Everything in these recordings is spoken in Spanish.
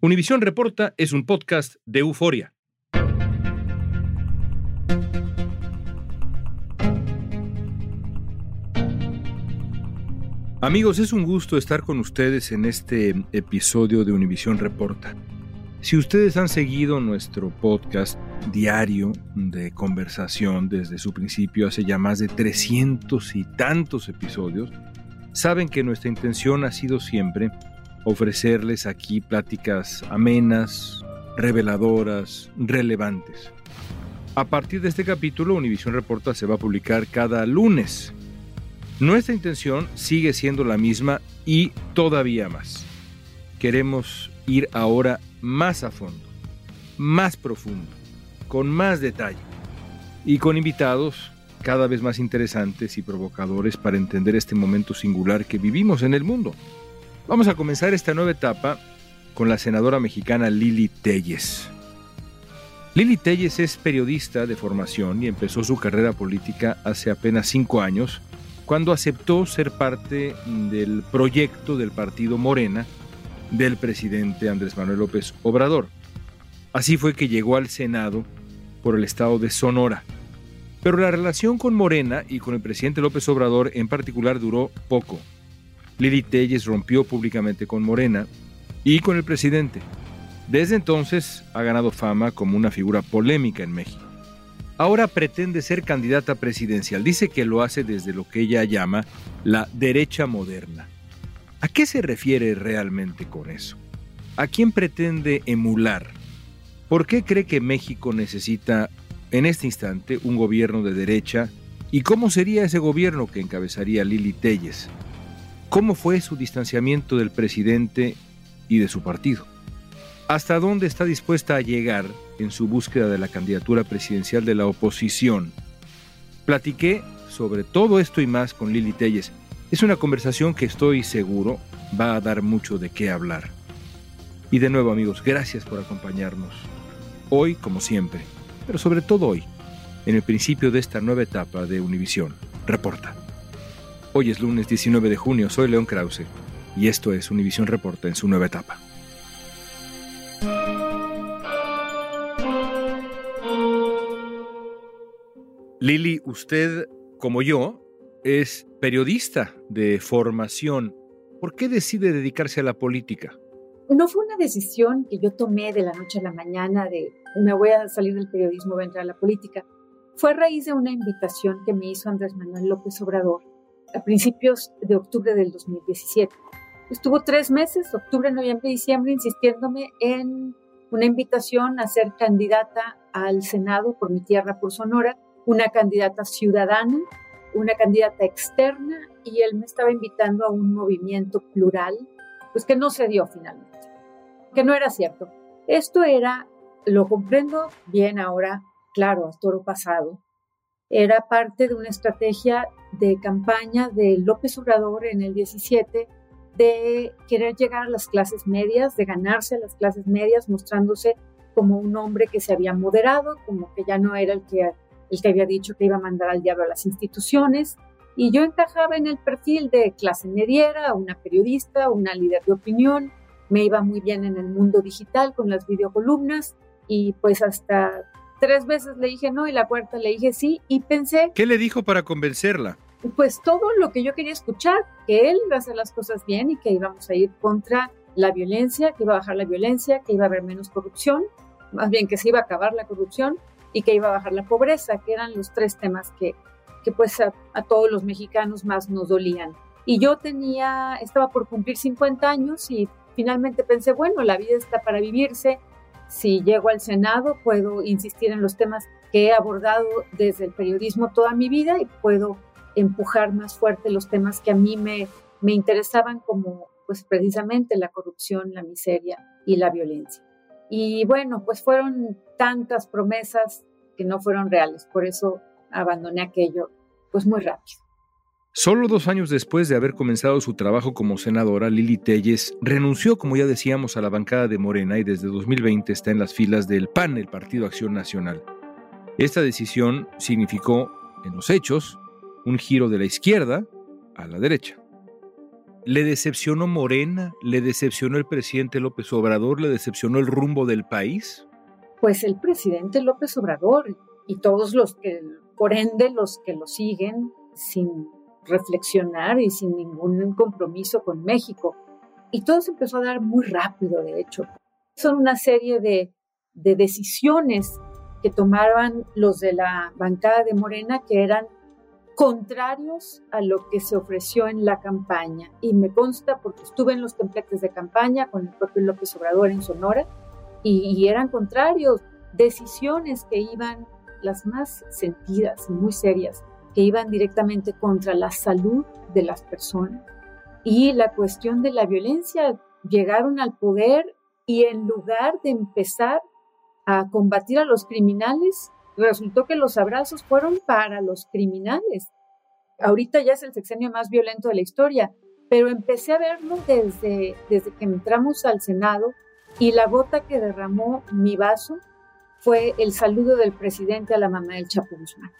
Univisión Reporta es un podcast de euforia. Amigos, es un gusto estar con ustedes en este episodio de Univisión Reporta. Si ustedes han seguido nuestro podcast diario de conversación desde su principio, hace ya más de 300 y tantos episodios, saben que nuestra intención ha sido siempre ofrecerles aquí pláticas amenas, reveladoras, relevantes. A partir de este capítulo, Univisión Reporta se va a publicar cada lunes. Nuestra intención sigue siendo la misma y todavía más. Queremos ir ahora más a fondo, más profundo, con más detalle y con invitados cada vez más interesantes y provocadores para entender este momento singular que vivimos en el mundo. Vamos a comenzar esta nueva etapa con la senadora mexicana Lili Telles. Lili Telles es periodista de formación y empezó su carrera política hace apenas cinco años, cuando aceptó ser parte del proyecto del partido Morena del presidente Andrés Manuel López Obrador. Así fue que llegó al Senado por el estado de Sonora. Pero la relación con Morena y con el presidente López Obrador en particular duró poco. Lili Telles rompió públicamente con Morena y con el presidente. Desde entonces ha ganado fama como una figura polémica en México. Ahora pretende ser candidata presidencial. Dice que lo hace desde lo que ella llama la derecha moderna. ¿A qué se refiere realmente con eso? ¿A quién pretende emular? ¿Por qué cree que México necesita en este instante un gobierno de derecha? ¿Y cómo sería ese gobierno que encabezaría Lili Telles? ¿Cómo fue su distanciamiento del presidente y de su partido? ¿Hasta dónde está dispuesta a llegar en su búsqueda de la candidatura presidencial de la oposición? Platiqué sobre todo esto y más con Lili Telles. Es una conversación que estoy seguro va a dar mucho de qué hablar. Y de nuevo amigos, gracias por acompañarnos. Hoy, como siempre, pero sobre todo hoy, en el principio de esta nueva etapa de Univisión. Reporta. Hoy es lunes 19 de junio, soy León Krause y esto es Univisión Reporta en su nueva etapa. Lili, usted, como yo, es periodista de formación. ¿Por qué decide dedicarse a la política? No fue una decisión que yo tomé de la noche a la mañana de me voy a salir del periodismo, voy a entrar a la política. Fue a raíz de una invitación que me hizo Andrés Manuel López Obrador a principios de octubre del 2017. Estuvo tres meses, octubre, noviembre diciembre, insistiéndome en una invitación a ser candidata al Senado por mi tierra, por Sonora, una candidata ciudadana, una candidata externa, y él me estaba invitando a un movimiento plural, pues que no se dio finalmente, que no era cierto. Esto era, lo comprendo bien ahora, claro, a toro pasado, era parte de una estrategia de campaña de López Obrador en el 17 de querer llegar a las clases medias, de ganarse a las clases medias, mostrándose como un hombre que se había moderado, como que ya no era el que, el que había dicho que iba a mandar al diablo a las instituciones. Y yo encajaba en el perfil de clase mediera, una periodista, una líder de opinión. Me iba muy bien en el mundo digital con las videocolumnas y pues hasta tres veces le dije no y la cuarta le dije sí y pensé... ¿Qué le dijo para convencerla? pues todo lo que yo quería escuchar, que él iba a hacer las cosas bien y que íbamos a ir contra la violencia, que iba a bajar la violencia, que iba a haber menos corrupción, más bien que se iba a acabar la corrupción y que iba a bajar la pobreza, que eran los tres temas que, que pues a, a todos los mexicanos más nos dolían. Y yo tenía, estaba por cumplir 50 años y finalmente pensé, bueno, la vida está para vivirse. Si llego al Senado, puedo insistir en los temas que he abordado desde el periodismo toda mi vida y puedo empujar más fuerte los temas que a mí me, me interesaban como pues precisamente la corrupción, la miseria y la violencia. Y bueno, pues fueron tantas promesas que no fueron reales, por eso abandoné aquello pues muy rápido. Solo dos años después de haber comenzado su trabajo como senadora, Lili Telles renunció, como ya decíamos, a la bancada de Morena y desde 2020 está en las filas del PAN, el Partido Acción Nacional. Esta decisión significó, en los hechos, un giro de la izquierda a la derecha. ¿Le decepcionó Morena? ¿Le decepcionó el presidente López Obrador? ¿Le decepcionó el rumbo del país? Pues el presidente López Obrador y todos los que, por ende, los que lo siguen sin reflexionar y sin ningún compromiso con México. Y todo se empezó a dar muy rápido, de hecho. Son una serie de, de decisiones que tomaban los de la bancada de Morena que eran contrarios a lo que se ofreció en la campaña. Y me consta porque estuve en los templetes de campaña con el propio López Obrador en Sonora y, eran contrarios, decisiones que iban las más sentidas y muy serias, que iban directamente contra la salud de las personas. Y la cuestión de la violencia, llegaron al poder y en lugar de empezar a combatir a los criminales, resultó que los abrazos fueron para los criminales. Ahorita ya es el sexenio más violento de la historia, pero empecé a verlo desde, desde que entramos al Senado y la gota que derramó mi vaso fue el saludo del presidente a la mamá del Chapo Guzmán.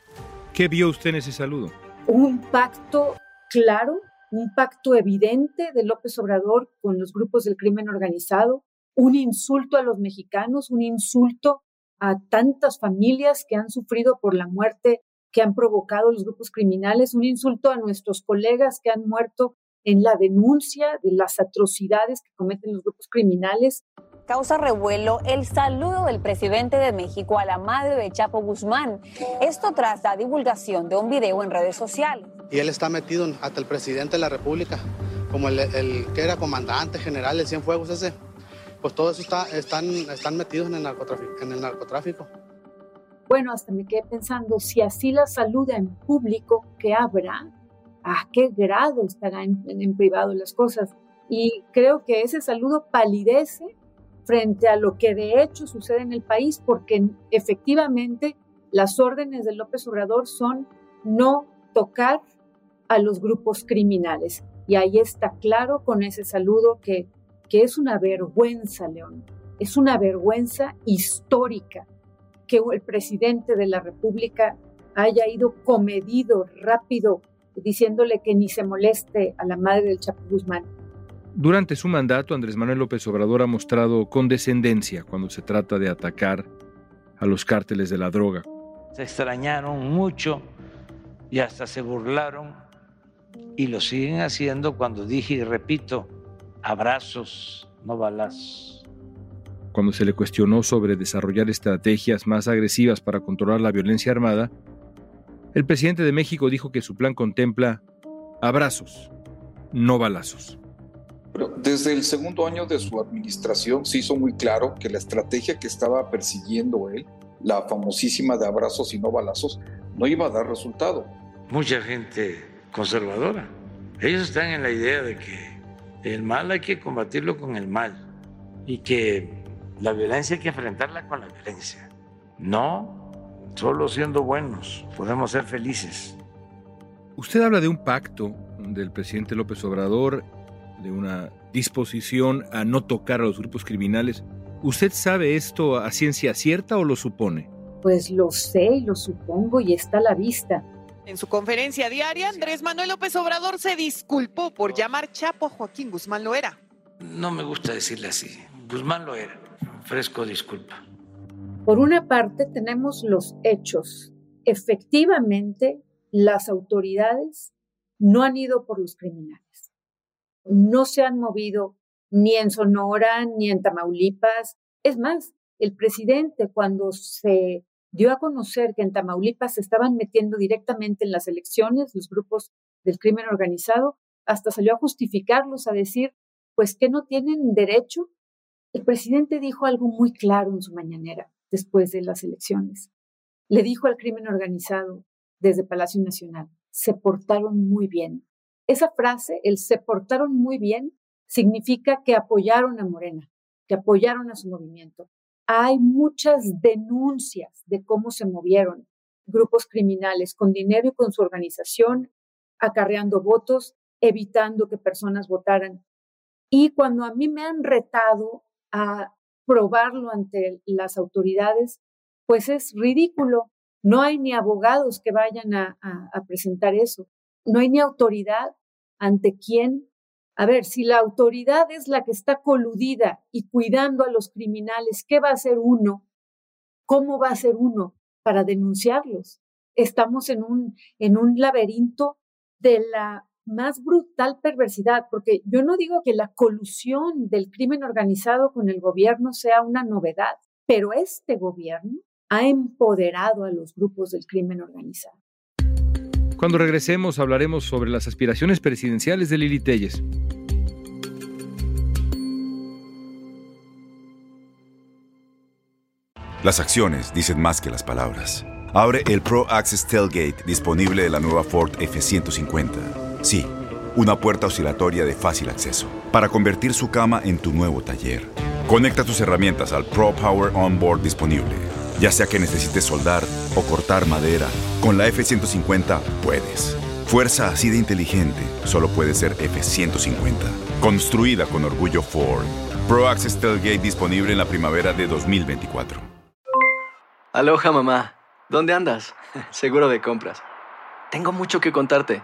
¿Qué vio usted en ese saludo? Un pacto claro, un pacto evidente de López Obrador con los grupos del crimen organizado, un insulto a los mexicanos, un insulto a tantas familias que han sufrido por la muerte que han provocado los grupos criminales, un insulto a nuestros colegas que han muerto en la denuncia de las atrocidades que cometen los grupos criminales. Causa revuelo el saludo del presidente de México a la madre de Chapo Guzmán. Esto tras la divulgación de un video en redes sociales. Y él está metido hasta el presidente de la República, como el, el que era comandante general de Cienfuegos ese pues todo eso está, están, están metidos en el, narcotráfico, en el narcotráfico. Bueno, hasta me quedé pensando, si así la saluda en público, ¿qué habrá? ¿A qué grado estará en, en privado las cosas? Y creo que ese saludo palidece frente a lo que de hecho sucede en el país, porque efectivamente las órdenes de López Obrador son no tocar a los grupos criminales. Y ahí está claro con ese saludo que que es una vergüenza, León, es una vergüenza histórica que el presidente de la República haya ido comedido, rápido, diciéndole que ni se moleste a la madre del Chapo Guzmán. Durante su mandato, Andrés Manuel López Obrador ha mostrado condescendencia cuando se trata de atacar a los cárteles de la droga. Se extrañaron mucho y hasta se burlaron y lo siguen haciendo cuando dije y repito, abrazos, no balas. Cuando se le cuestionó sobre desarrollar estrategias más agresivas para controlar la violencia armada, el presidente de México dijo que su plan contempla abrazos, no balazos. Desde el segundo año de su administración se hizo muy claro que la estrategia que estaba persiguiendo él, la famosísima de abrazos y no balazos, no iba a dar resultado. Mucha gente conservadora. Ellos están en la idea de que el mal hay que combatirlo con el mal y que la violencia hay que enfrentarla con la violencia. No, solo siendo buenos podemos ser felices. Usted habla de un pacto del presidente López Obrador de una disposición a no tocar a los grupos criminales. ¿Usted sabe esto a ciencia cierta o lo supone? Pues lo sé y lo supongo y está a la vista. En su conferencia diaria, Andrés Manuel López Obrador se disculpó por llamar Chapo a Joaquín Guzmán Loera. No me gusta decirle así. Guzmán Loera. Ofrezco disculpa. Por una parte, tenemos los hechos. Efectivamente, las autoridades no han ido por los criminales. No se han movido ni en Sonora ni en Tamaulipas. Es más, el presidente cuando se dio a conocer que en Tamaulipas se estaban metiendo directamente en las elecciones los grupos del crimen organizado, hasta salió a justificarlos, a decir, pues que no tienen derecho. El presidente dijo algo muy claro en su mañanera después de las elecciones. Le dijo al crimen organizado desde Palacio Nacional, se portaron muy bien. Esa frase, el se portaron muy bien, significa que apoyaron a Morena, que apoyaron a su movimiento. Hay muchas denuncias de cómo se movieron grupos criminales con dinero y con su organización, acarreando votos, evitando que personas votaran. Y cuando a mí me han retado a probarlo ante las autoridades, pues es ridículo. No hay ni abogados que vayan a, presentar eso. No hay ni autoridad ante quien a ver, si la autoridad es la que está coludida y cuidando a los criminales, ¿qué va a hacer uno? ¿Cómo va a ser uno para denunciarlos? Estamos en un, en un laberinto de la más brutal perversidad, porque yo no digo que la colusión del crimen organizado con el gobierno sea una novedad, pero este gobierno ha empoderado a los grupos del crimen organizado. Cuando regresemos hablaremos sobre las aspiraciones presidenciales de Lili Telles. Las acciones dicen más que las palabras. Abre el Pro Access Tailgate disponible de la nueva Ford F-150. Sí, una puerta oscilatoria de fácil acceso para convertir su cama en tu nuevo taller. Conecta tus herramientas al Pro Power Onboard disponible ya sea que necesites soldar o cortar madera, con la F-150 puedes. Fuerza así de inteligente solo puede ser F-150. Construida con orgullo Ford. Pro Access Tailgate disponible en la primavera de 2024. Aloha mamá. ¿Dónde andas? Seguro de compras. Tengo mucho que contarte.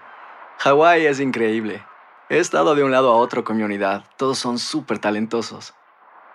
Hawái es increíble. He estado de un lado a otro con mi unidad. Todos son súper talentosos.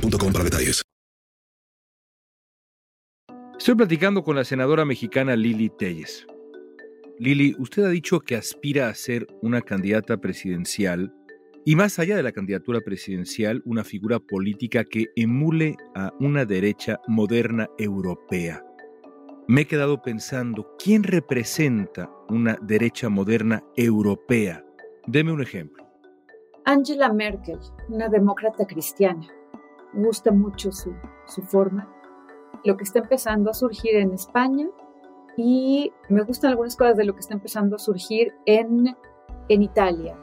para detalles. Estoy platicando con la senadora mexicana Lili Telles. Lili, usted ha dicho que aspira a ser una candidata presidencial y más allá de la candidatura presidencial, una figura política que emule a una derecha moderna europea. Me he quedado pensando, ¿quién representa una derecha moderna europea? Deme un ejemplo. Angela Merkel, una demócrata cristiana gusta mucho su, forma. Lo que está empezando a surgir en España y me gustan algunas cosas de lo que está empezando a surgir en, en Italia.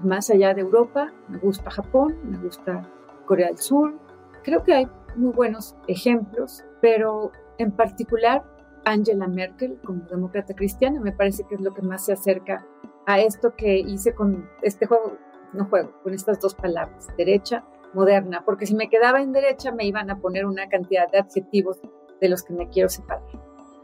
Más allá de Europa, me gusta Japón, me gusta Corea del Sur. Creo que hay muy buenos ejemplos, pero en particular Angela Merkel como demócrata cristiana me parece que es lo que más se acerca a esto que hice con este juego, no juego, con estas dos palabras, derecha moderna, porque si me quedaba en derecha me iban a poner una cantidad de adjetivos de los que me quiero separar.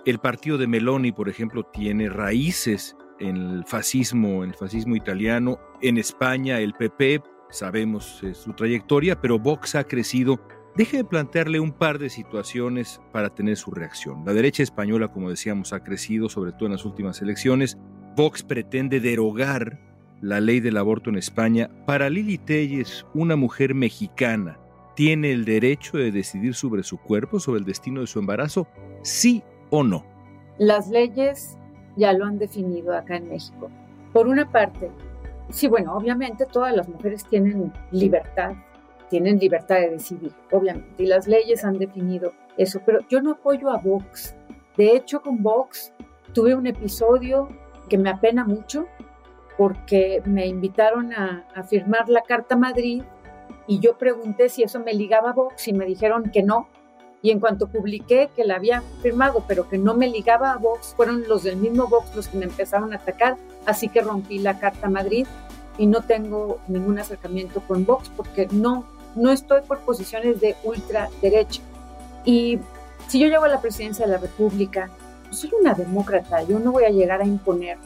El partido de Meloni, por ejemplo, tiene raíces en el fascismo, en el fascismo italiano. En España, el PP, sabemos eh, su trayectoria, pero Vox ha crecido. Deje de plantearle un par de situaciones para tener su reacción. La derecha española, como decíamos, ha crecido, sobre todo en las últimas elecciones. Vox pretende derogar la ley del aborto en España. Para Lili Telles, una mujer mexicana, ¿tiene el derecho de decidir sobre su cuerpo, sobre el destino de su embarazo? ¿Sí o no? Las leyes ya lo han definido acá en México. Por una parte, sí, bueno, obviamente todas las mujeres tienen libertad, tienen libertad de decidir, obviamente, y las leyes han definido eso, pero yo no apoyo a Vox. De hecho, con Vox tuve un episodio que me apena mucho porque me invitaron a, firmar la Carta Madrid y yo pregunté si eso me ligaba a Vox y me dijeron que no. Y en cuanto publiqué que la había firmado, pero que no me ligaba a Vox, fueron los del mismo Vox los que me empezaron a atacar. Así que rompí la Carta Madrid y no tengo ningún acercamiento con Vox porque no, no estoy por posiciones de ultraderecha. Y si yo llego a la presidencia de la República, soy una demócrata, yo no voy a llegar a imponer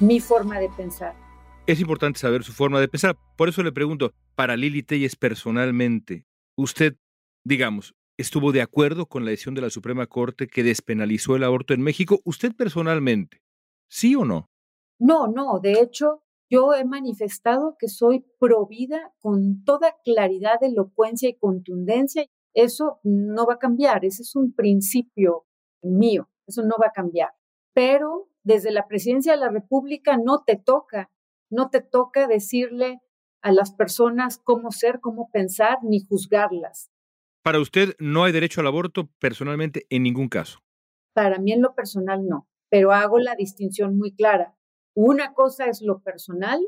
mi forma de pensar. Es importante saber su forma de pensar. Por eso le pregunto, para Lili Telles personalmente, usted, digamos, estuvo de acuerdo con la decisión de la Suprema Corte que despenalizó el aborto en México. ¿Usted personalmente, sí o no? No, no. De hecho, yo he manifestado que soy provida con toda claridad, elocuencia y contundencia. Eso no va a cambiar. Ese es un principio mío. Eso no va a cambiar. Pero desde la presidencia de la República no te toca, no te toca decirle a las personas cómo ser, cómo pensar, ni juzgarlas. Para usted no hay derecho al aborto personalmente en ningún caso. Para mí en lo personal no, pero hago la distinción muy clara. Una cosa es lo personal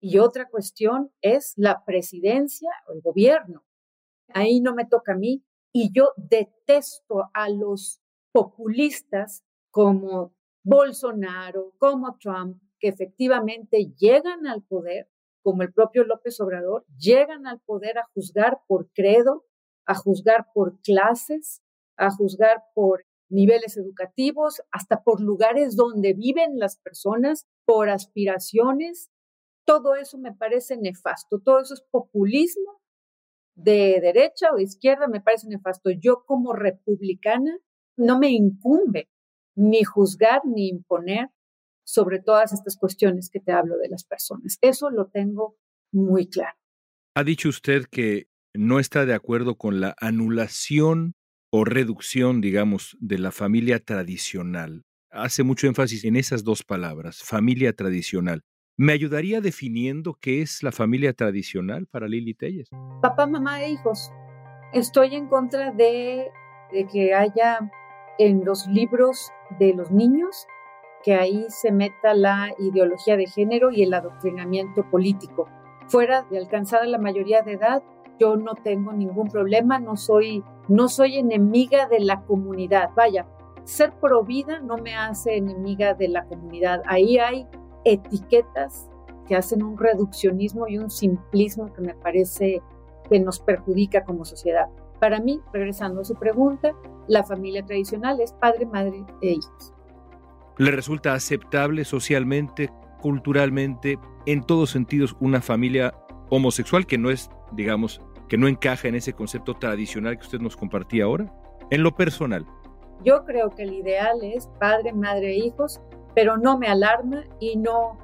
y otra cuestión es la presidencia o el gobierno. Ahí no me toca a mí y yo detesto a los populistas como Bolsonaro, como Trump, que efectivamente llegan al poder, como el propio López Obrador, llegan al poder a juzgar por credo, a juzgar por clases, a juzgar por niveles educativos, hasta por lugares donde viven las personas, por aspiraciones. Todo eso me parece nefasto, todo eso es populismo de derecha o de izquierda, me parece nefasto. Yo como republicana no me incumbe ni juzgar ni imponer sobre todas estas cuestiones que te hablo de las personas. Eso lo tengo muy claro. Ha dicho usted que no está de acuerdo con la anulación o reducción, digamos, de la familia tradicional. Hace mucho énfasis en esas dos palabras, familia tradicional. ¿Me ayudaría definiendo qué es la familia tradicional para Lili Telles? Papá, mamá e hijos. Estoy en contra de, de que haya en los libros de los niños que ahí se meta la ideología de género y el adoctrinamiento político. Fuera de alcanzada la mayoría de edad, yo no tengo ningún problema, no soy, no soy enemiga de la comunidad. Vaya, ser pro vida no me hace enemiga de la comunidad. Ahí hay etiquetas que hacen un reduccionismo y un simplismo que me parece que nos perjudica como sociedad. Para mí, regresando a su pregunta, la familia tradicional es padre, madre e hijos. ¿Le resulta aceptable socialmente, culturalmente, en todos sentidos, una familia homosexual que no es, digamos, que no encaja en ese concepto tradicional que usted nos compartía ahora? En lo personal. Yo creo que el ideal es padre, madre e hijos, pero no me alarma y no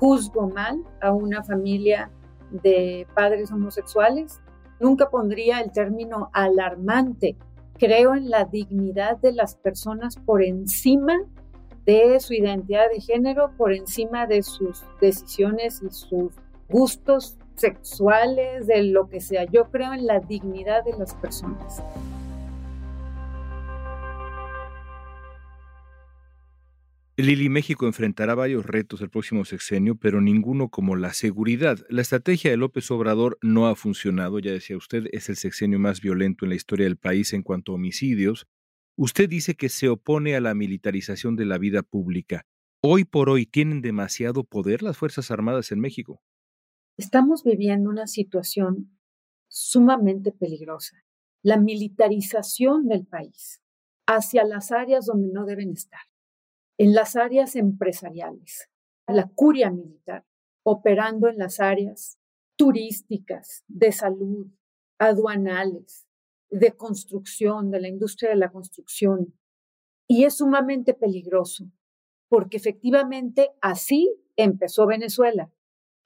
juzgo mal a una familia de padres homosexuales. Nunca pondría el término alarmante creo en la dignidad de las personas por encima de su identidad de género, por encima de sus decisiones y sus gustos sexuales, de lo que sea. Yo creo en la dignidad de las personas. Lili, México enfrentará varios retos el próximo sexenio, pero ninguno como la seguridad. La estrategia de López Obrador no ha funcionado, ya decía usted, es el sexenio más violento en la historia del país en cuanto a homicidios. Usted dice que se opone a la militarización de la vida pública. Hoy por hoy tienen demasiado poder las Fuerzas Armadas en México. Estamos viviendo una situación sumamente peligrosa. La militarización del país hacia las áreas donde no deben estar en las áreas empresariales, la curia militar, operando en las áreas turísticas, de salud, aduanales, de construcción, de la industria de la construcción. Y es sumamente peligroso porque efectivamente así empezó Venezuela,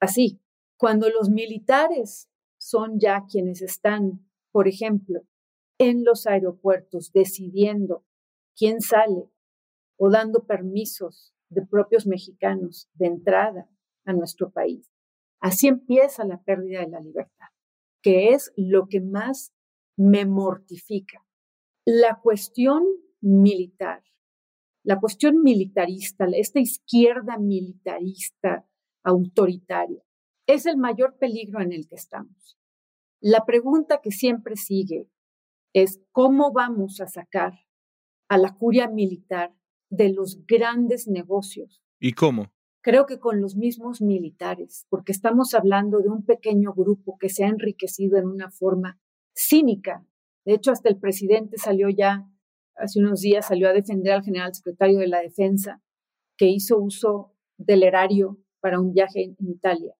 así. Cuando los militares son ya quienes están, por ejemplo, en los aeropuertos decidiendo quién sale o dando permisos de propios mexicanos de entrada a nuestro país. Así empieza la pérdida de la libertad, que es lo que más me mortifica. La cuestión militar, la cuestión militarista, esta izquierda militarista autoritaria, es el mayor peligro en el que estamos. La pregunta que siempre sigue es cómo vamos a sacar a la curia militar de los grandes negocios. ¿Y cómo? Creo que con los mismos militares, porque estamos hablando de un pequeño grupo que se ha enriquecido en una forma cínica. De hecho, hasta el presidente salió ya, hace unos días, salió a defender al general secretario de la Defensa, que hizo uso del erario para un viaje en Italia.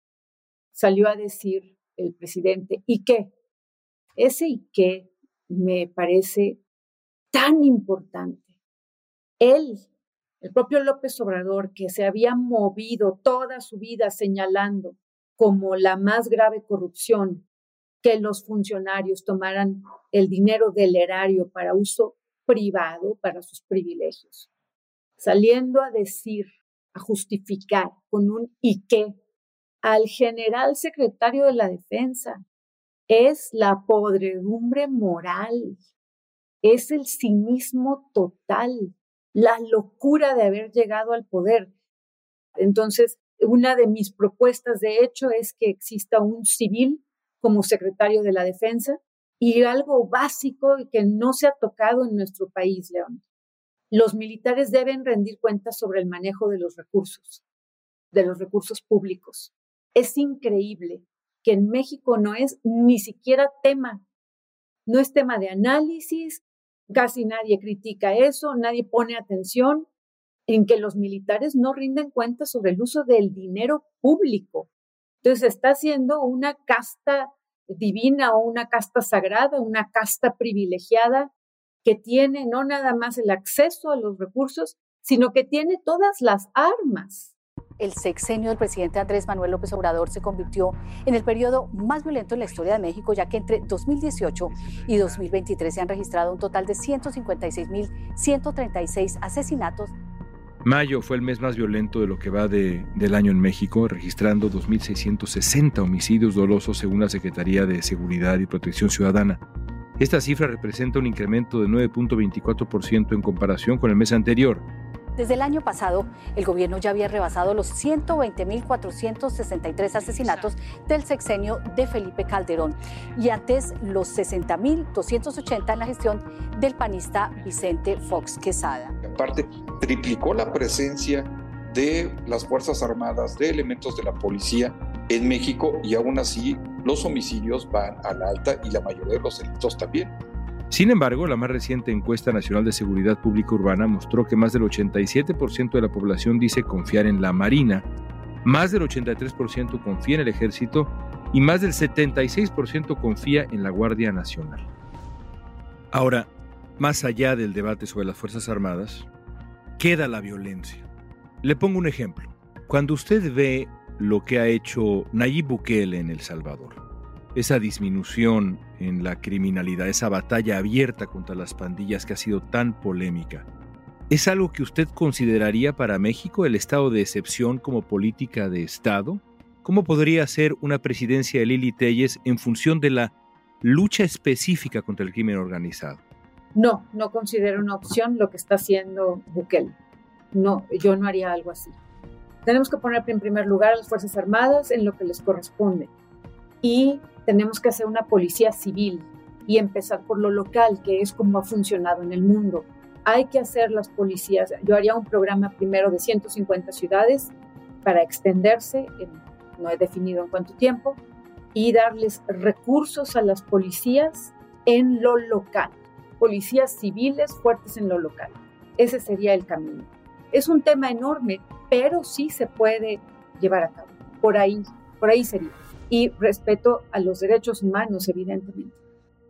Salió a decir el presidente, ¿y qué? Ese y qué me parece tan importante. Él, el propio López Obrador, que se había movido toda su vida señalando como la más grave corrupción que los funcionarios tomaran el dinero del erario para uso privado, para sus privilegios, saliendo a decir, a justificar con un y qué al general secretario de la defensa, es la podredumbre moral, es el cinismo total, la locura de haber llegado al poder. Entonces, una de mis propuestas, de hecho, es que exista un civil como secretario de la defensa y algo básico que no se ha tocado en nuestro país, León. Los militares deben rendir cuentas sobre el manejo de los recursos, de los recursos públicos. Es increíble que en México no es ni siquiera tema, no es tema de análisis, casi nadie critica eso, nadie pone atención en que los militares no rinden cuentas sobre el uso del dinero público. Entonces está haciendo una casta divina o una casta sagrada, una casta privilegiada que tiene no nada más el acceso a los recursos, sino que tiene todas las armas el sexenio del presidente Andrés Manuel López Obrador se convirtió en el periodo más violento en la historia de México, ya que entre 2018 y 2023 se han registrado un total de 156.136 asesinatos. Mayo fue el mes más violento de lo que va de, del año en México, registrando 2.660 homicidios dolosos según la Secretaría de Seguridad y Protección Ciudadana. Esta cifra representa un incremento de 9.24% en comparación con el mes anterior, desde el año pasado, el gobierno ya había rebasado los 120.463 asesinatos del sexenio de Felipe Calderón y antes los 60.280 en la gestión del panista Vicente Fox Quesada. Aparte, triplicó la presencia de las Fuerzas Armadas, de elementos de la policía en México y aún así los homicidios van al alta y la mayoría de los delitos también. Sin embargo, la más reciente encuesta nacional de seguridad pública urbana mostró que más del 87% de la población dice confiar en la Marina, más del 83% confía en el ejército y más del 76% confía en la Guardia Nacional. Ahora, más allá del debate sobre las Fuerzas Armadas, queda la violencia. Le pongo un ejemplo. Cuando usted ve lo que ha hecho Nayib Bukele en El Salvador, esa disminución en la criminalidad, esa batalla abierta contra las pandillas que ha sido tan polémica. ¿Es algo que usted consideraría para México el estado de excepción como política de Estado? ¿Cómo podría ser una presidencia de Lili Telles en función de la lucha específica contra el crimen organizado? No, no considero una opción lo que está haciendo Bukele. No, yo no haría algo así. Tenemos que poner en primer lugar a las Fuerzas Armadas en lo que les corresponde y tenemos que hacer una policía civil y empezar por lo local, que es como ha funcionado en el mundo. Hay que hacer las policías. Yo haría un programa primero de 150 ciudades para extenderse, no he definido en cuánto tiempo, y darles recursos a las policías en lo local, policías civiles fuertes en lo local. Ese sería el camino. Es un tema enorme, pero sí se puede llevar a cabo. Por ahí, por ahí sería y respeto a los derechos humanos, evidentemente.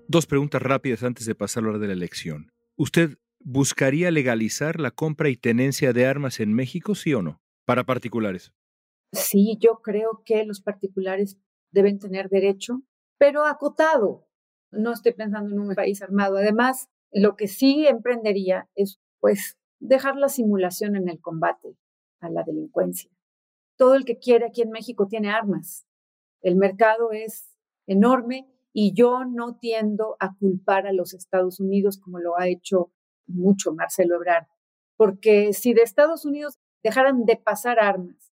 Dos preguntas rápidas antes de pasar a la hora de la elección. ¿Usted buscaría legalizar la compra y tenencia de armas en México, sí o no? Para particulares. Sí, yo creo que los particulares deben tener derecho, pero acotado. No estoy pensando en un país armado. Además, lo que sí emprendería es, pues, dejar la simulación en el combate a la delincuencia. Todo el que quiere aquí en México tiene armas. El mercado es enorme y yo no tiendo a culpar a los Estados Unidos como lo ha hecho mucho Marcelo Ebrard, porque si de Estados Unidos dejaran de pasar armas,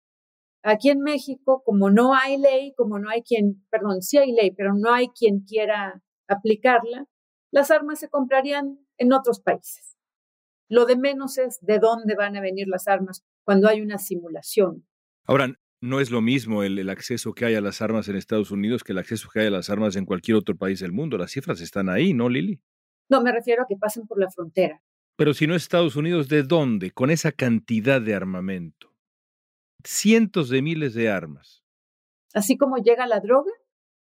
aquí en México, como no hay ley, como no hay quien, perdón, sí hay ley, pero no hay quien quiera aplicarla, las armas se comprarían en otros países. Lo de menos es de dónde van a venir las armas cuando hay una simulación. Ahora, no es lo mismo el, el, acceso que hay a las armas en Estados Unidos que el acceso que hay a las armas en cualquier otro país del mundo. Las cifras están ahí, ¿no, Lili? No, me refiero a que pasen por la frontera. Pero si no es Estados Unidos, ¿de dónde? Con esa cantidad de armamento. Cientos de miles de armas. Así como llega la droga,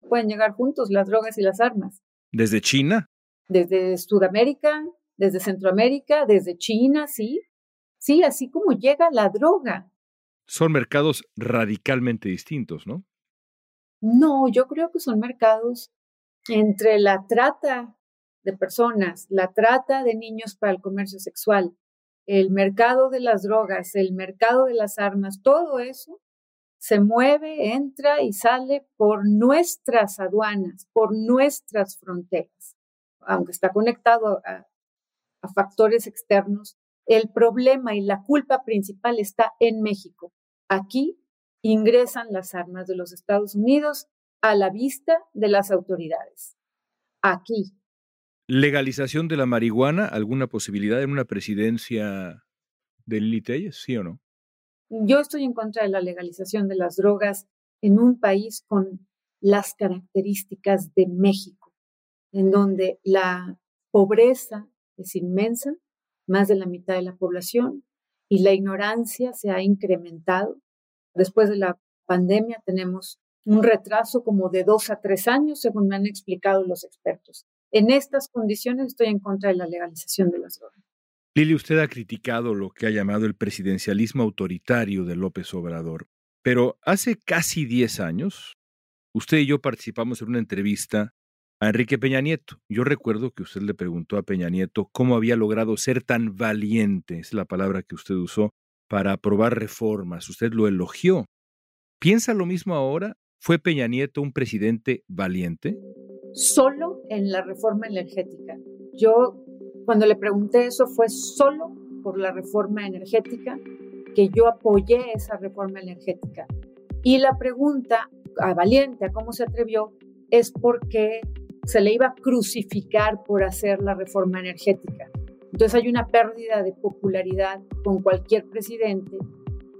pueden llegar juntos las drogas y las armas. ¿Desde China? Desde Sudamérica, desde Centroamérica, desde China, sí. Sí, así como llega la droga. Son mercados radicalmente distintos, ¿no? No, yo creo que son mercados entre la trata de personas, la trata de niños para el comercio sexual, el mercado de las drogas, el mercado de las armas, todo eso se mueve, entra y sale por nuestras aduanas, por nuestras fronteras. Aunque está conectado a, factores externos, el problema y la culpa principal está en México. Aquí ingresan las armas de los Estados Unidos a la vista de las autoridades. Aquí, ¿Legalización de la marihuana? ¿Alguna posibilidad en una presidencia de Lili Telles, sí o no? Yo estoy en contra de la legalización de las drogas en un país con las características de México, en donde la pobreza es inmensa, más de la mitad de la población, y la ignorancia se ha incrementado. Después de la pandemia tenemos un retraso como de dos a tres años, según me han explicado los expertos. En estas condiciones estoy en contra de la legalización de las drogas. Lili, usted ha criticado lo que ha llamado el presidencialismo autoritario de López Obrador, pero hace casi 10 años, usted y yo participamos en una entrevista a Enrique Peña Nieto. Yo recuerdo que usted le preguntó a Peña Nieto cómo había logrado ser tan valiente, es la palabra que usted usó, para aprobar reformas. Usted lo elogió. ¿Piensa lo mismo ahora? ¿Fue Peña Nieto un presidente valiente? Solo en la reforma energética. Yo, cuando le pregunté eso, fue solo por la reforma energética que yo apoyé esa reforma energética. Y la pregunta a Valiente, a cómo se atrevió, es porque se le iba a crucificar por hacer la reforma energética. Entonces hay una pérdida de popularidad con cualquier presidente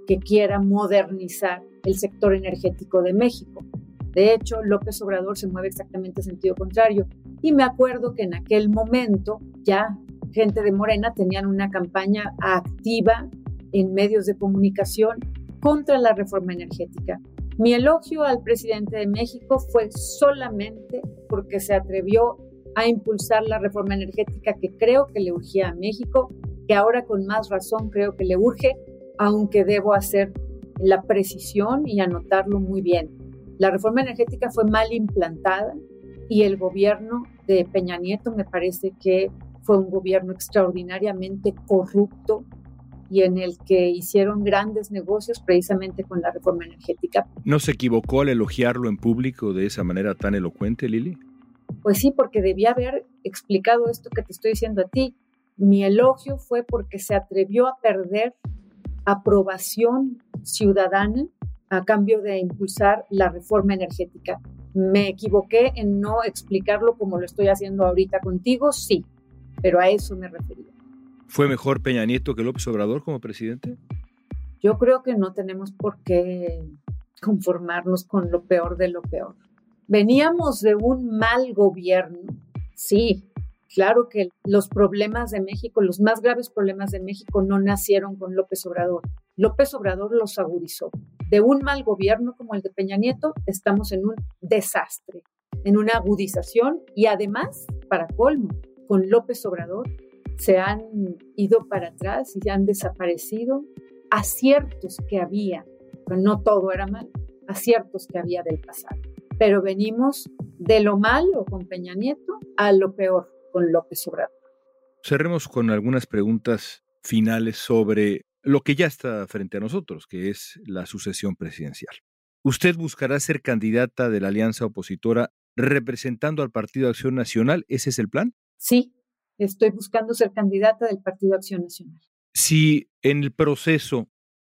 que quiera modernizar el sector energético de México. De hecho, López Obrador se mueve exactamente en sentido contrario. Y me acuerdo que en aquel momento ya gente de Morena tenían una campaña activa en medios de comunicación contra la reforma energética. Mi elogio al presidente de México fue solamente porque se atrevió a impulsar la reforma energética que creo que le urgía a México, que ahora con más razón creo que le urge, aunque debo hacer la precisión y anotarlo muy bien. La reforma energética fue mal implantada y el gobierno de Peña Nieto me parece que fue un gobierno extraordinariamente corrupto y en el que hicieron grandes negocios precisamente con la reforma energética. ¿No se equivocó al elogiarlo en público de esa manera tan elocuente, Lili? Pues sí, porque debía haber explicado esto que te estoy diciendo a ti. Mi elogio fue porque se atrevió a perder aprobación ciudadana a cambio de impulsar la reforma energética. ¿Me equivoqué en no explicarlo como lo estoy haciendo ahorita contigo? Sí, pero a eso me refería. ¿Fue mejor Peña Nieto que López Obrador como presidente? Yo creo que no tenemos por qué conformarnos con lo peor de lo peor. Veníamos de un mal gobierno, sí, Claro que los problemas de México, los más graves problemas de México no nacieron con López Obrador. López Obrador los agudizó. De un mal gobierno como el de Peña Nieto, estamos en un desastre, en una agudización y además, para colmo, con López Obrador, se han ido para atrás y han desaparecido aciertos que había, pero no todo era mal, aciertos que había del pasado. Pero venimos de lo malo con Peña Nieto a lo peor con López Obrador. Cerremos con algunas preguntas finales sobre lo que ya está frente a nosotros, que es la sucesión presidencial. ¿Usted buscará ser candidata de la alianza opositora representando al Partido Acción Nacional? ¿Ese es el plan? Sí, estoy buscando ser candidata del Partido Acción Nacional. Si en el proceso,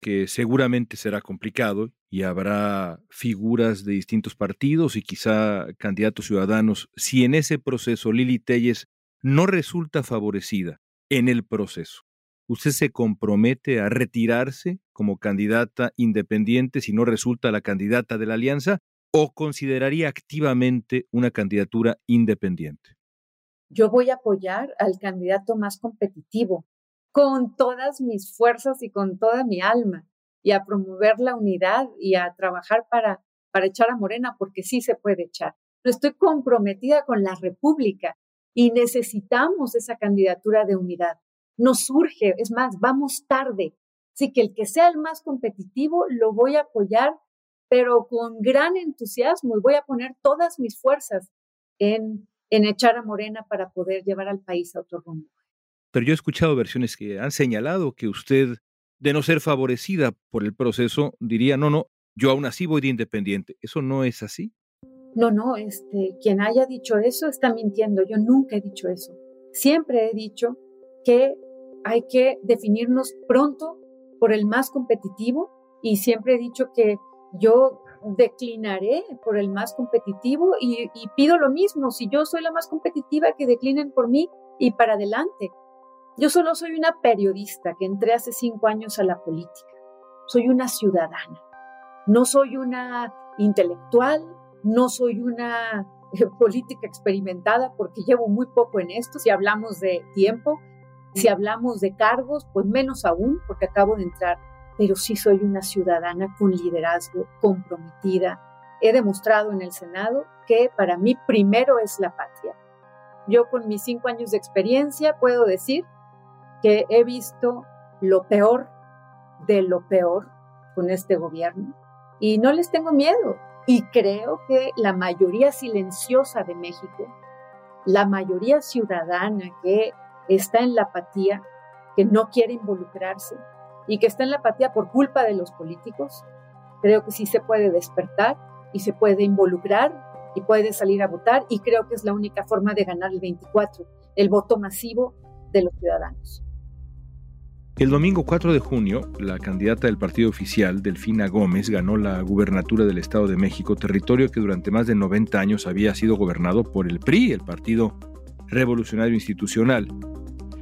que seguramente será complicado y habrá figuras de distintos partidos y quizá candidatos ciudadanos, si en ese proceso Lili Telles no resulta favorecida en el proceso, ¿usted se compromete a retirarse como candidata independiente si no resulta la candidata de la alianza o consideraría activamente una candidatura independiente? yo voy a apoyar al candidato más competitivo con todas mis fuerzas y con toda mi alma y a promover la unidad y a trabajar para, para echar a Morena, porque sí se puede echar. Pero estoy comprometida con la República y necesitamos esa candidatura de unidad. Nos surge, es más, vamos tarde. Así que el que sea el más competitivo lo voy a apoyar, pero con gran entusiasmo y voy a poner todas mis fuerzas en en echar a Morena para poder llevar al país a otro rumbo. Pero yo he escuchado versiones que han señalado que usted, de no ser favorecida por el proceso, diría, no, no, yo aún así voy de independiente. ¿Eso no es así? No, no, este, quien haya dicho eso está mintiendo. Yo nunca he dicho eso. Siempre he dicho que hay que definirnos pronto por el más competitivo y siempre he dicho que yo declinaré por el más competitivo y, pido lo mismo. Si yo soy la más competitiva, que declinen por mí y para adelante. Yo solo soy una periodista que entré hace cinco años a la política. Soy una ciudadana. No soy una intelectual, no soy una política experimentada porque llevo muy poco en esto. Si hablamos de tiempo, si hablamos de cargos, pues menos aún porque acabo de entrar pero sí soy una ciudadana con liderazgo, comprometida. He demostrado en el Senado que para mí primero es la patria. Yo con mis cinco años de experiencia puedo decir que he visto lo peor de lo peor con este gobierno y no les tengo miedo. Y creo que la mayoría silenciosa de México, la mayoría ciudadana que está en la apatía, que no quiere involucrarse, y que está en la apatía por culpa de los políticos, creo que sí se puede despertar y se puede involucrar y puede salir a votar y creo que es la única forma de ganar el 24, el voto masivo de los ciudadanos. El domingo 4 de junio, la candidata del partido oficial, Delfina Gómez, ganó la gubernatura del Estado de México, territorio que durante más de 90 años había sido gobernado por el PRI, el Partido Revolucionario Institucional.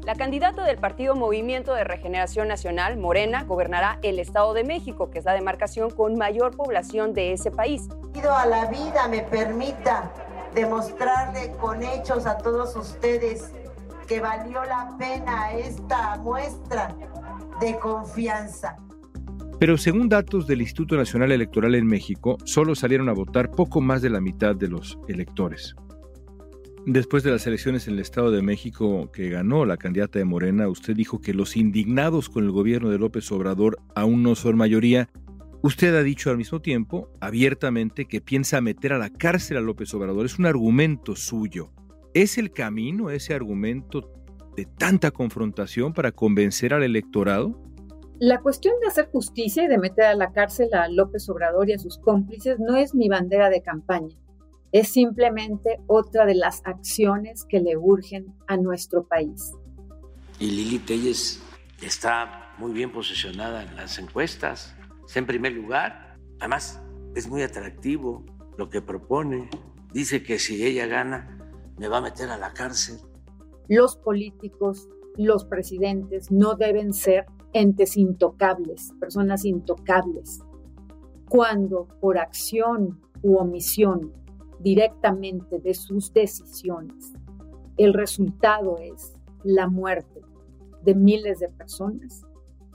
La candidata del partido Movimiento de Regeneración Nacional, Morena, gobernará el Estado de México, que es la demarcación con mayor población de ese país. Pido a la vida me permita demostrarle con hechos a todos ustedes que valió la pena esta muestra de confianza. Pero según datos del Instituto Nacional Electoral en México, solo salieron a votar poco más de la mitad de los electores. Después de las elecciones en el Estado de México que ganó la candidata de Morena, usted dijo que los indignados con el gobierno de López Obrador aún no son mayoría. Usted ha dicho al mismo tiempo, abiertamente, que piensa meter a la cárcel a López Obrador. Es un argumento suyo. ¿Es el camino ese argumento de tanta confrontación para convencer al electorado? La cuestión de hacer justicia y de meter a la cárcel a López Obrador y a sus cómplices no es mi bandera de campaña es simplemente otra de las acciones que le urgen a nuestro país. Y Lili Telles está muy bien posicionada en las encuestas, está en primer lugar, además es muy atractivo lo que propone, dice que si ella gana me va a meter a la cárcel. Los políticos, los presidentes no deben ser entes intocables, personas intocables. Cuando por acción u omisión directamente de sus decisiones, el resultado es la muerte de miles de personas,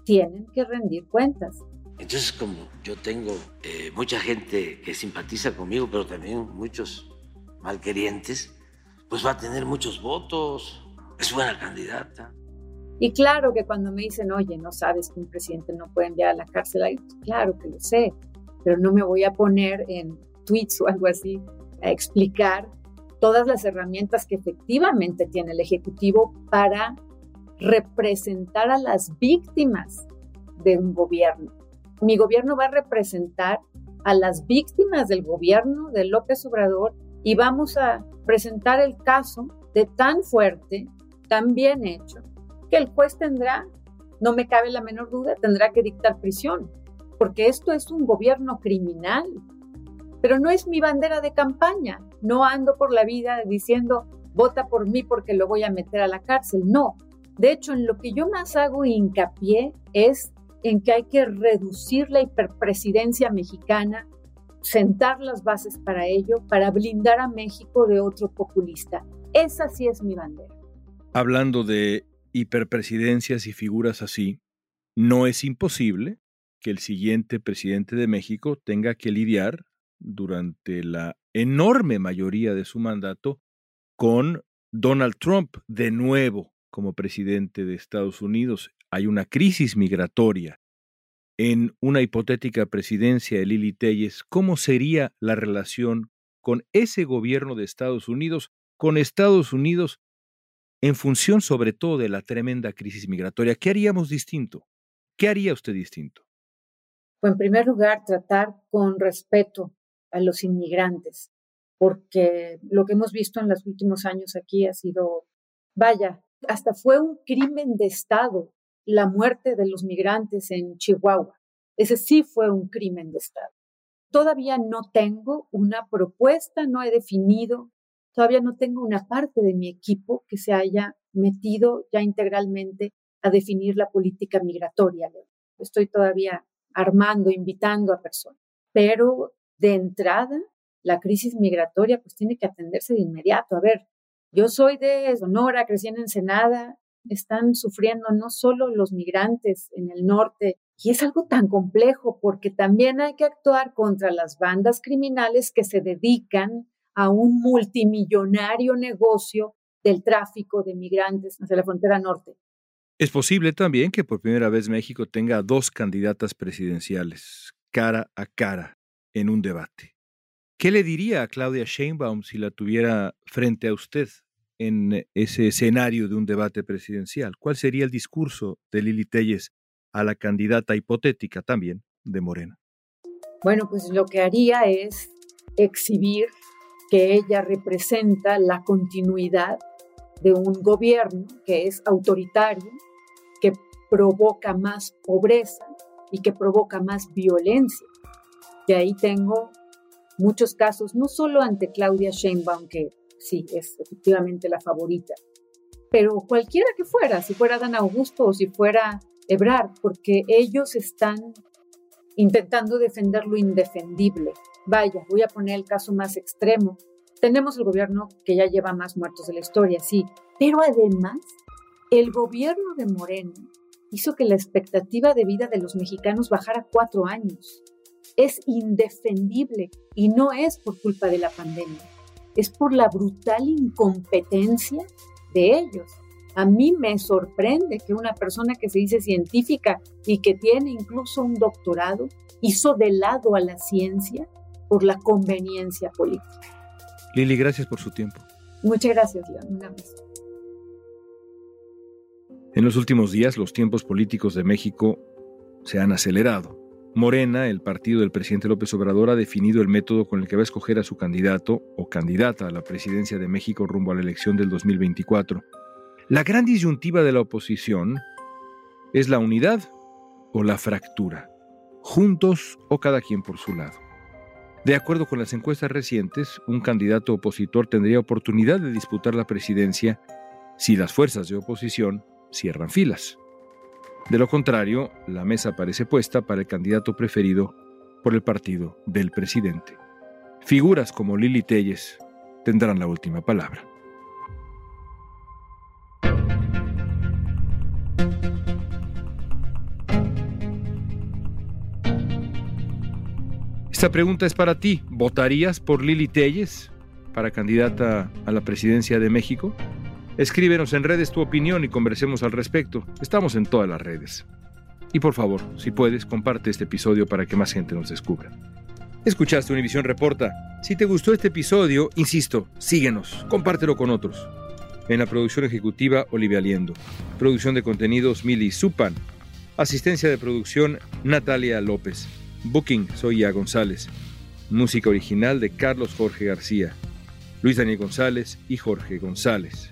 tienen que rendir cuentas. Entonces, como yo tengo eh, mucha gente que simpatiza conmigo, pero también muchos malquerientes, pues va a tener muchos votos, es buena candidata. Y claro que cuando me dicen, oye, no sabes que un presidente no puede enviar a la cárcel, claro que lo sé, pero no me voy a poner en tweets o algo así a explicar todas las herramientas que efectivamente tiene el Ejecutivo para representar a las víctimas de un gobierno. Mi gobierno va a representar a las víctimas del gobierno de López Obrador y vamos a presentar el caso de tan fuerte, tan bien hecho, que el juez tendrá, no me cabe la menor duda, tendrá que dictar prisión, porque esto es un gobierno criminal. Pero no es mi bandera de campaña, no ando por la vida diciendo, vota por mí porque lo voy a meter a la cárcel, no. De hecho, en lo que yo más hago hincapié es en que hay que reducir la hiperpresidencia mexicana, sentar las bases para ello, para blindar a México de otro populista. Esa sí es mi bandera. Hablando de hiperpresidencias y figuras así, no es imposible que el siguiente presidente de México tenga que lidiar durante la enorme mayoría de su mandato con Donald Trump de nuevo como presidente de Estados Unidos hay una crisis migratoria. En una hipotética presidencia de Lili Telles, ¿cómo sería la relación con ese gobierno de Estados Unidos, con Estados Unidos, en función sobre todo de la tremenda crisis migratoria? ¿Qué haríamos distinto? ¿Qué haría usted distinto? Pues en primer lugar, tratar con respeto a los inmigrantes, porque lo que hemos visto en los últimos años aquí ha sido, vaya, hasta fue un crimen de Estado la muerte de los migrantes en Chihuahua. Ese sí fue un crimen de Estado. Todavía no tengo una propuesta, no he definido, todavía no tengo una parte de mi equipo que se haya metido ya integralmente a definir la política migratoria. Estoy todavía armando, invitando a personas. Pero de entrada, la crisis migratoria pues tiene que atenderse de inmediato. A ver, yo soy de Sonora, crecí en Ensenada, están sufriendo no solo los migrantes en el norte, y es algo tan complejo porque también hay que actuar contra las bandas criminales que se dedican a un multimillonario negocio del tráfico de migrantes hacia la frontera norte. Es posible también que por primera vez México tenga dos candidatas presidenciales cara a cara en un debate. ¿Qué le diría a Claudia Sheinbaum si la tuviera frente a usted en ese escenario de un debate presidencial? ¿Cuál sería el discurso de Lili Telles a la candidata hipotética también de Morena? Bueno, pues lo que haría es exhibir que ella representa la continuidad de un gobierno que es autoritario, que provoca más pobreza y que provoca más violencia. De ahí tengo muchos casos, no solo ante Claudia Sheinbaum, que sí, es efectivamente la favorita. Pero cualquiera que fuera, si fuera Dan Augusto o si fuera Ebrard, porque ellos están intentando defender lo indefendible. Vaya, voy a poner el caso más extremo. Tenemos el gobierno que ya lleva más muertos de la historia, sí, pero además el gobierno de Moreno hizo que la expectativa de vida de los mexicanos bajara cuatro años. Es indefendible y no es por culpa de la pandemia es por la brutal incompetencia de ellos. A mí me sorprende que una persona que se dice científica y que tiene incluso un doctorado hizo de lado a la ciencia por la conveniencia política. Lili, gracias por su tiempo. Muchas gracias, León. Un abrazo. En los últimos días, los tiempos políticos de México se han acelerado. Morena, el partido del presidente López Obrador, ha definido el método con el que va a escoger a su candidato o candidata a la presidencia de México rumbo a la elección del 2024. La gran disyuntiva de la oposición es la unidad o la fractura, juntos o cada quien por su lado. De acuerdo con las encuestas recientes, un candidato opositor tendría oportunidad de disputar la presidencia si las fuerzas de oposición cierran filas. De lo contrario, la mesa parece puesta para el candidato preferido por el partido del presidente. Figuras como Lili Telles tendrán la última palabra. Esta pregunta es para ti. ¿Votarías por Lili Telles para candidata a la presidencia de México? Escríbenos en redes tu opinión y conversemos al respecto. Estamos en todas las redes. Y por favor, si puedes, comparte este episodio para que más gente nos descubra. Escuchaste Univisión Reporta. Si te gustó este episodio, insisto, síguenos, compártelo con otros. En la producción ejecutiva, Olivia Liendo. Producción de contenidos, Mili Supan. Asistencia de producción, Natalia López. Booking, Soya González. Música original de Carlos Jorge García. Luis Daniel González y Jorge González.